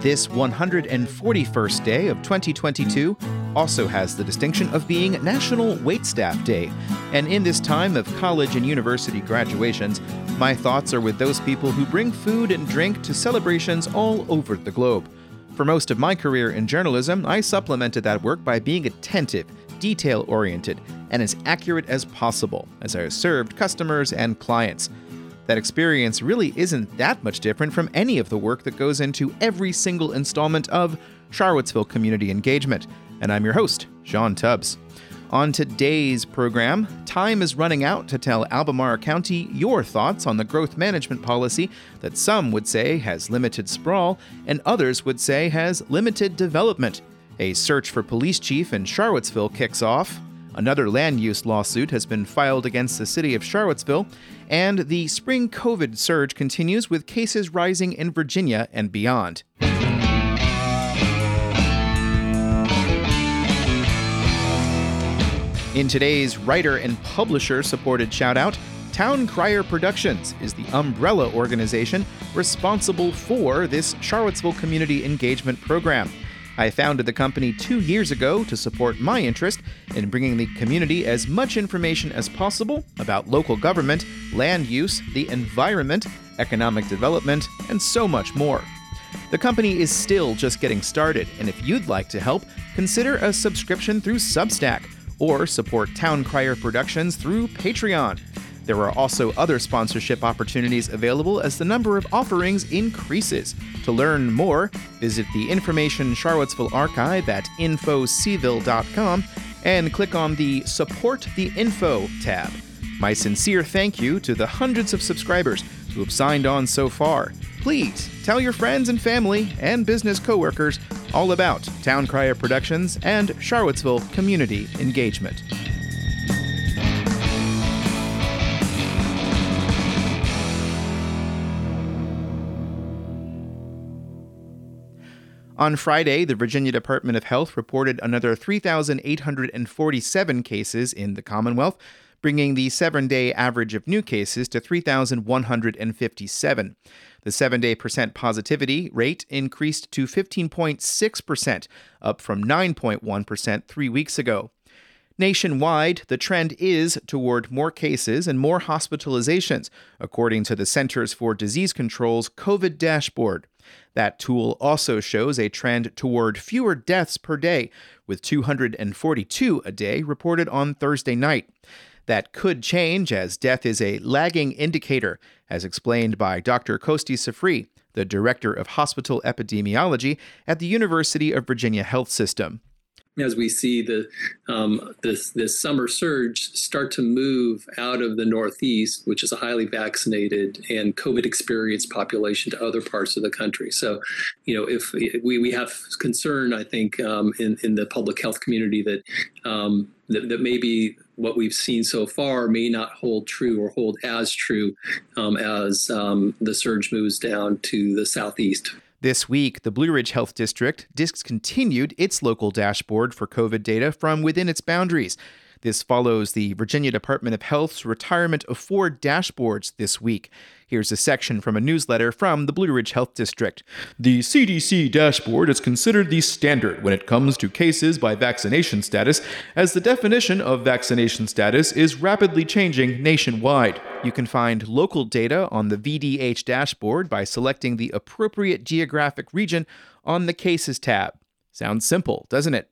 This 141st day of 2022 also has the distinction of being National Waitstaff Day. And in this time of college and university graduations, my thoughts are with those people who bring food and drink to celebrations all over the globe. For most of my career in journalism, I supplemented that work by being attentive, detail oriented, and as accurate as possible as I served customers and clients. That experience really isn't that much different from any of the work that goes into every single installment of Charlottesville Community Engagement. And I'm your host, Sean Tubbs. On today's program, time is running out to tell Albemarle County your thoughts on the growth management policy that some would say has limited sprawl and others would say has limited development. A search for police chief in Charlottesville kicks off. Another land use lawsuit has been filed against the city of Charlottesville, and the spring COVID surge continues with cases rising in Virginia and beyond. In today's writer and publisher supported shoutout, Town Crier Productions is the umbrella organization responsible for this Charlottesville Community Engagement Program. I founded the company two years ago to support my interest in bringing the community as much information as possible about local government, land use, the environment, economic development, and so much more. The company is still just getting started, and if you'd like to help, consider a subscription through Substack or support Town Crier Productions through Patreon. There are also other sponsorship opportunities available as the number of offerings increases. To learn more, visit the Information Charlottesville archive at infocville.com and click on the Support the Info tab. My sincere thank you to the hundreds of subscribers who have signed on so far. Please tell your friends and family and business coworkers all about Town Crier Productions and Charlottesville Community Engagement. On Friday, the Virginia Department of Health reported another 3,847 cases in the Commonwealth, bringing the seven day average of new cases to 3,157. The seven day percent positivity rate increased to 15.6%, up from 9.1% three weeks ago. Nationwide, the trend is toward more cases and more hospitalizations, according to the Centers for Disease Control's COVID dashboard. That tool also shows a trend toward fewer deaths per day, with 242 a day reported on Thursday night. That could change as death is a lagging indicator, as explained by Dr. Costi Sifri, the Director of Hospital Epidemiology at the University of Virginia Health System as we see the um, this this summer surge start to move out of the Northeast, which is a highly vaccinated and COVID experienced population, to other parts of the country. So, you know, if we, we have concern, I think um, in in the public health community that, um, that that maybe what we've seen so far may not hold true or hold as true um, as um, the surge moves down to the southeast. This week, the Blue Ridge Health District discontinued its local dashboard for COVID data from within its boundaries. This follows the Virginia Department of Health's retirement of four dashboards this week. Here's a section from a newsletter from the Blue Ridge Health District. The CDC dashboard is considered the standard when it comes to cases by vaccination status, as the definition of vaccination status is rapidly changing nationwide. You can find local data on the VDH dashboard by selecting the appropriate geographic region on the Cases tab. Sounds simple, doesn't it?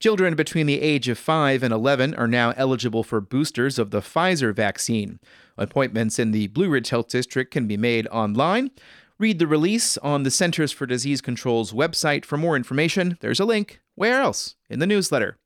Children between the age of 5 and 11 are now eligible for boosters of the Pfizer vaccine. Appointments in the Blue Ridge Health District can be made online. Read the release on the Centers for Disease Control's website for more information. There's a link. Where else? In the newsletter.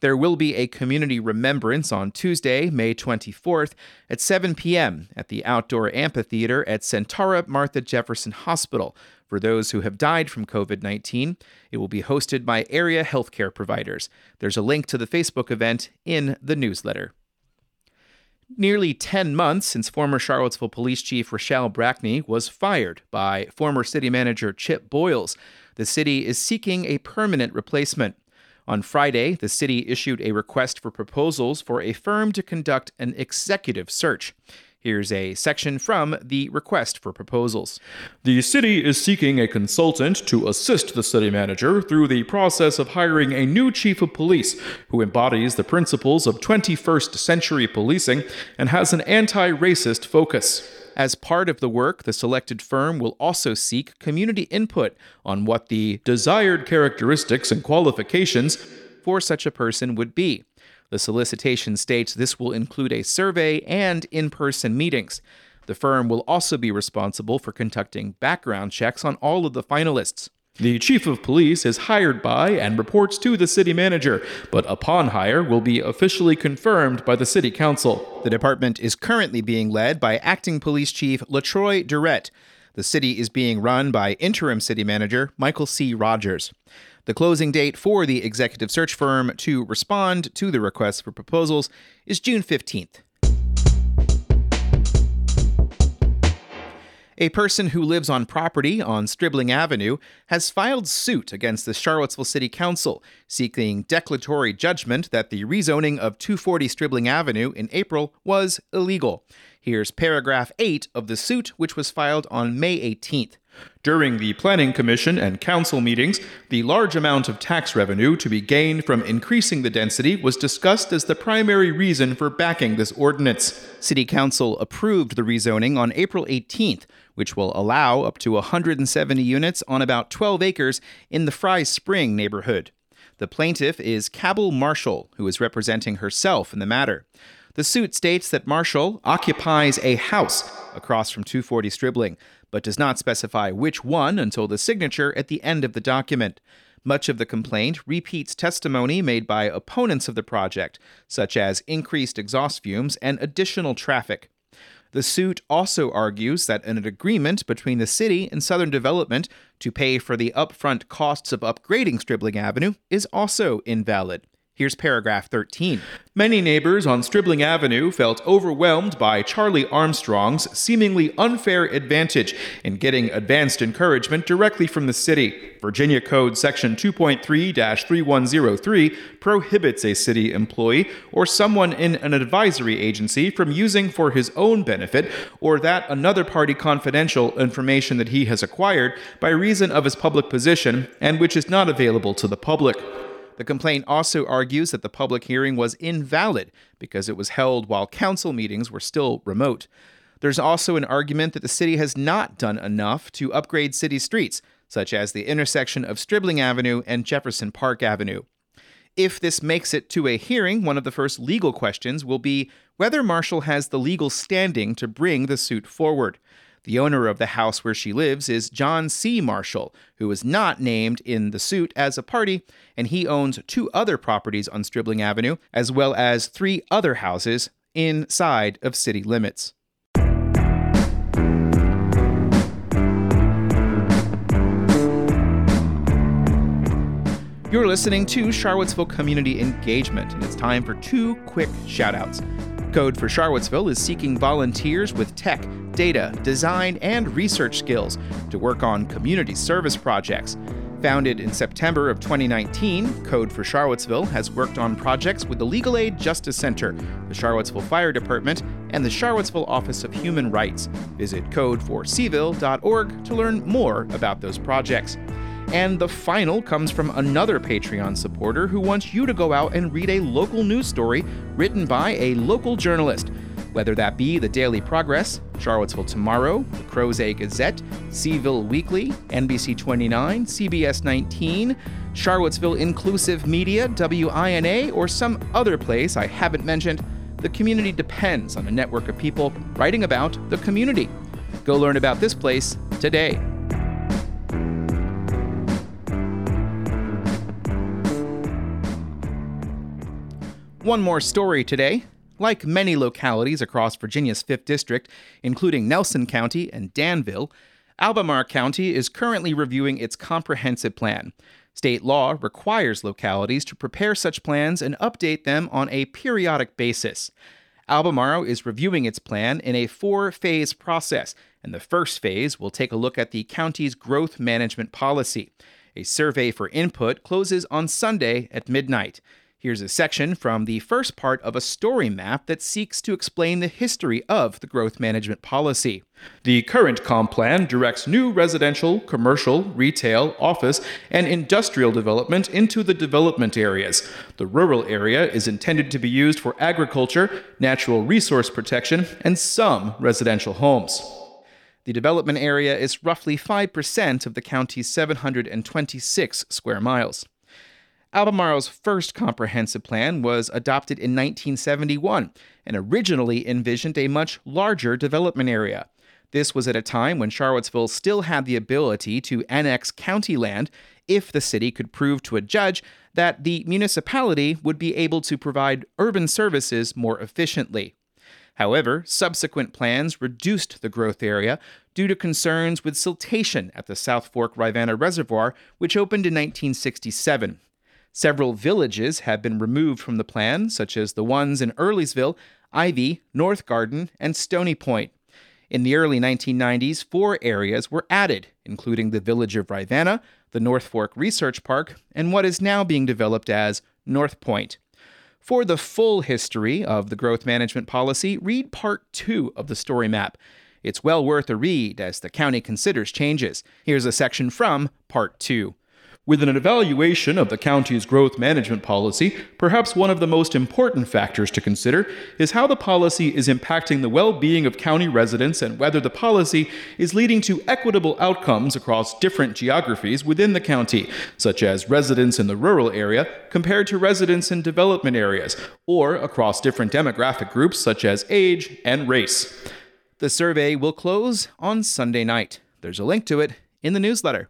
There will be a community remembrance on Tuesday, May 24th at 7 p.m. at the outdoor amphitheater at Sentara Martha Jefferson Hospital for those who have died from COVID 19. It will be hosted by area healthcare providers. There's a link to the Facebook event in the newsletter. Nearly 10 months since former Charlottesville Police Chief RaShall Brackney was fired by former city manager Chip Boyles, the city is seeking a permanent replacement. On Friday, the city issued a request for proposals for a firm to conduct an executive search. Here's a section from the request for proposals. The city is seeking a consultant to assist the city manager through the process of hiring a new chief of police who embodies the principles of 21st century policing and has an anti racist focus. As part of the work, the selected firm will also seek community input on what the desired characteristics and qualifications for such a person would be. The solicitation states this will include a survey and in person meetings. The firm will also be responsible for conducting background checks on all of the finalists. The chief of police is hired by and reports to the city manager, but upon hire will be officially confirmed by the city council. The department is currently being led by acting police chief Latroy Durrett. The city is being run by interim city manager Michael C. Rogers. The closing date for the executive search firm to respond to the request for proposals is June 15th. A person who lives on property on Stribling Avenue has filed suit against the Charlottesville City Council, seeking declaratory judgment that the rezoning of 240 Stribling Avenue in April was illegal. Here's paragraph 8 of the suit, which was filed on May 18th. During the Planning Commission and Council meetings, the large amount of tax revenue to be gained from increasing the density was discussed as the primary reason for backing this ordinance. City Council approved the rezoning on April 18th, which will allow up to 170 units on about 12 acres in the Fry Spring neighborhood. The plaintiff is Cabell Marshall, who is representing herself in the matter. The suit states that Marshall occupies a house across from 240 Stribling, but does not specify which one until the signature at the end of the document. Much of the complaint repeats testimony made by opponents of the project, such as increased exhaust fumes and additional traffic. The suit also argues that an agreement between the city and Southern Development to pay for the upfront costs of upgrading Stribling Avenue is also invalid. Here's paragraph 13. Many neighbors on Stribling Avenue felt overwhelmed by Charlie Armstrong's seemingly unfair advantage in getting advanced encouragement directly from the city. Virginia Code Section 2.3 3103 prohibits a city employee or someone in an advisory agency from using for his own benefit or that another party confidential information that he has acquired by reason of his public position and which is not available to the public. The complaint also argues that the public hearing was invalid because it was held while council meetings were still remote. There's also an argument that the city has not done enough to upgrade city streets, such as the intersection of Stribling Avenue and Jefferson Park Avenue. If this makes it to a hearing, one of the first legal questions will be whether Marshall has the legal standing to bring the suit forward. The owner of the house where she lives is John C. Marshall, who is not named in the suit as a party, and he owns two other properties on Stribling Avenue, as well as three other houses inside of city limits. You're listening to Charlottesville Community Engagement, and it's time for two quick shoutouts. Code for Charlottesville is seeking volunteers with tech, data, design, and research skills to work on community service projects. Founded in September of 2019, Code for Charlottesville has worked on projects with the Legal Aid Justice Center, the Charlottesville Fire Department, and the Charlottesville Office of Human Rights. Visit codeforcville.org to learn more about those projects. And the final comes from another Patreon supporter who wants you to go out and read a local news story written by a local journalist. Whether that be the Daily Progress, Charlottesville Tomorrow, the Crozet Gazette, C-Ville Weekly, NBC 29, CBS 19, Charlottesville Inclusive Media, WINA, or some other place I haven't mentioned, the community depends on a network of people writing about the community. Go learn about this place today. One more story today. Like many localities across Virginia's 5th District, including Nelson County and Danville, Albemarle County is currently reviewing its comprehensive plan. State law requires localities to prepare such plans and update them on a periodic basis. Albemarle is reviewing its plan in a four phase process, and the first phase will take a look at the county's growth management policy. A survey for input closes on Sunday at midnight. Here's a section from the first part of a story map that seeks to explain the history of the growth management policy. The current comp plan directs new residential, commercial, retail, office, and industrial development into the development areas. The rural area is intended to be used for agriculture, natural resource protection, and some residential homes. The development area is roughly 5% of the county's 726 square miles. Albemarle's first comprehensive plan was adopted in 1971 and originally envisioned a much larger development area. This was at a time when Charlottesville still had the ability to annex county land if the city could prove to a judge that the municipality would be able to provide urban services more efficiently. However, subsequent plans reduced the growth area due to concerns with siltation at the South Fork Rivanna Reservoir, which opened in 1967. Several villages have been removed from the plan, such as the ones in Earlysville, Ivy, North Garden, and Stony Point. In the early 1990s, four areas were added, including the village of Rivanna, the North Fork Research Park, and what is now being developed as North Point. For the full history of the growth management policy, read Part 2 of the story map. It's well worth a read as the county considers changes. Here's a section from Part 2. With an evaluation of the county's growth management policy, perhaps one of the most important factors to consider is how the policy is impacting the well being of county residents and whether the policy is leading to equitable outcomes across different geographies within the county, such as residents in the rural area compared to residents in development areas, or across different demographic groups such as age and race. The survey will close on Sunday night. There's a link to it in the newsletter.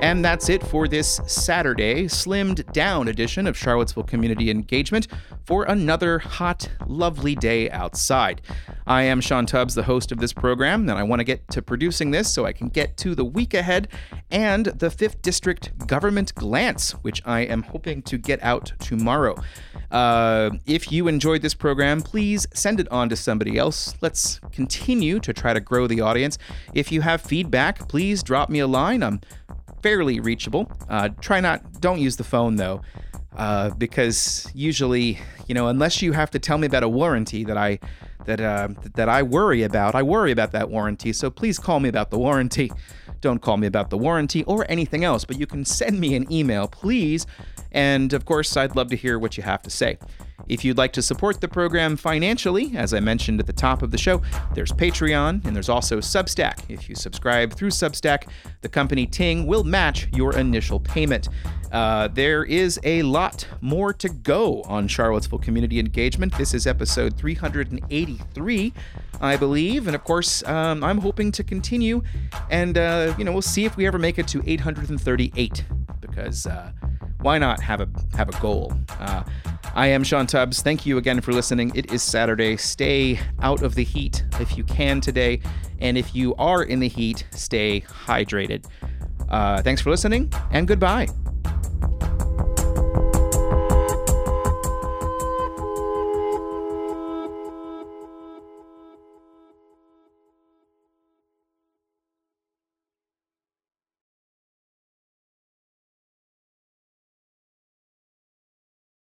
And that's it for this Saturday, slimmed down edition of Charlottesville Community Engagement for another hot, lovely day outside. I am Sean Tubbs, the host of this program, and I want to get to producing this so I can get to the week ahead and the 5th District Government Glance, which I am hoping to get out tomorrow. Uh, if you enjoyed this program, please send it on to somebody else. Let's continue to try to grow the audience. If you have feedback, please drop me a line. I'm fairly reachable. Uh, try not, don't use the phone though, uh, because usually, you know, unless you have to tell me about a warranty that I that uh, that I worry about, I worry about that warranty. So please call me about the warranty. Don't call me about the warranty or anything else, but you can send me an email, please. And of course, I'd love to hear what you have to say. If you'd like to support the program financially, as I mentioned at the top of the show, there's Patreon and there's also Substack. If you subscribe through Substack, the company Ting will match your initial payment. Uh, there is a lot more to go on Charlottesville community engagement. This is episode 383, I believe, and of course, um, I'm hoping to continue. And uh, you know, we'll see if we ever make it to 838 because uh, why not have a have a goal? Uh, I am Sean Tubbs. Thank you again for listening. It is Saturday. Stay out of the heat if you can today. And if you are in the heat, stay hydrated. Uh, thanks for listening and goodbye.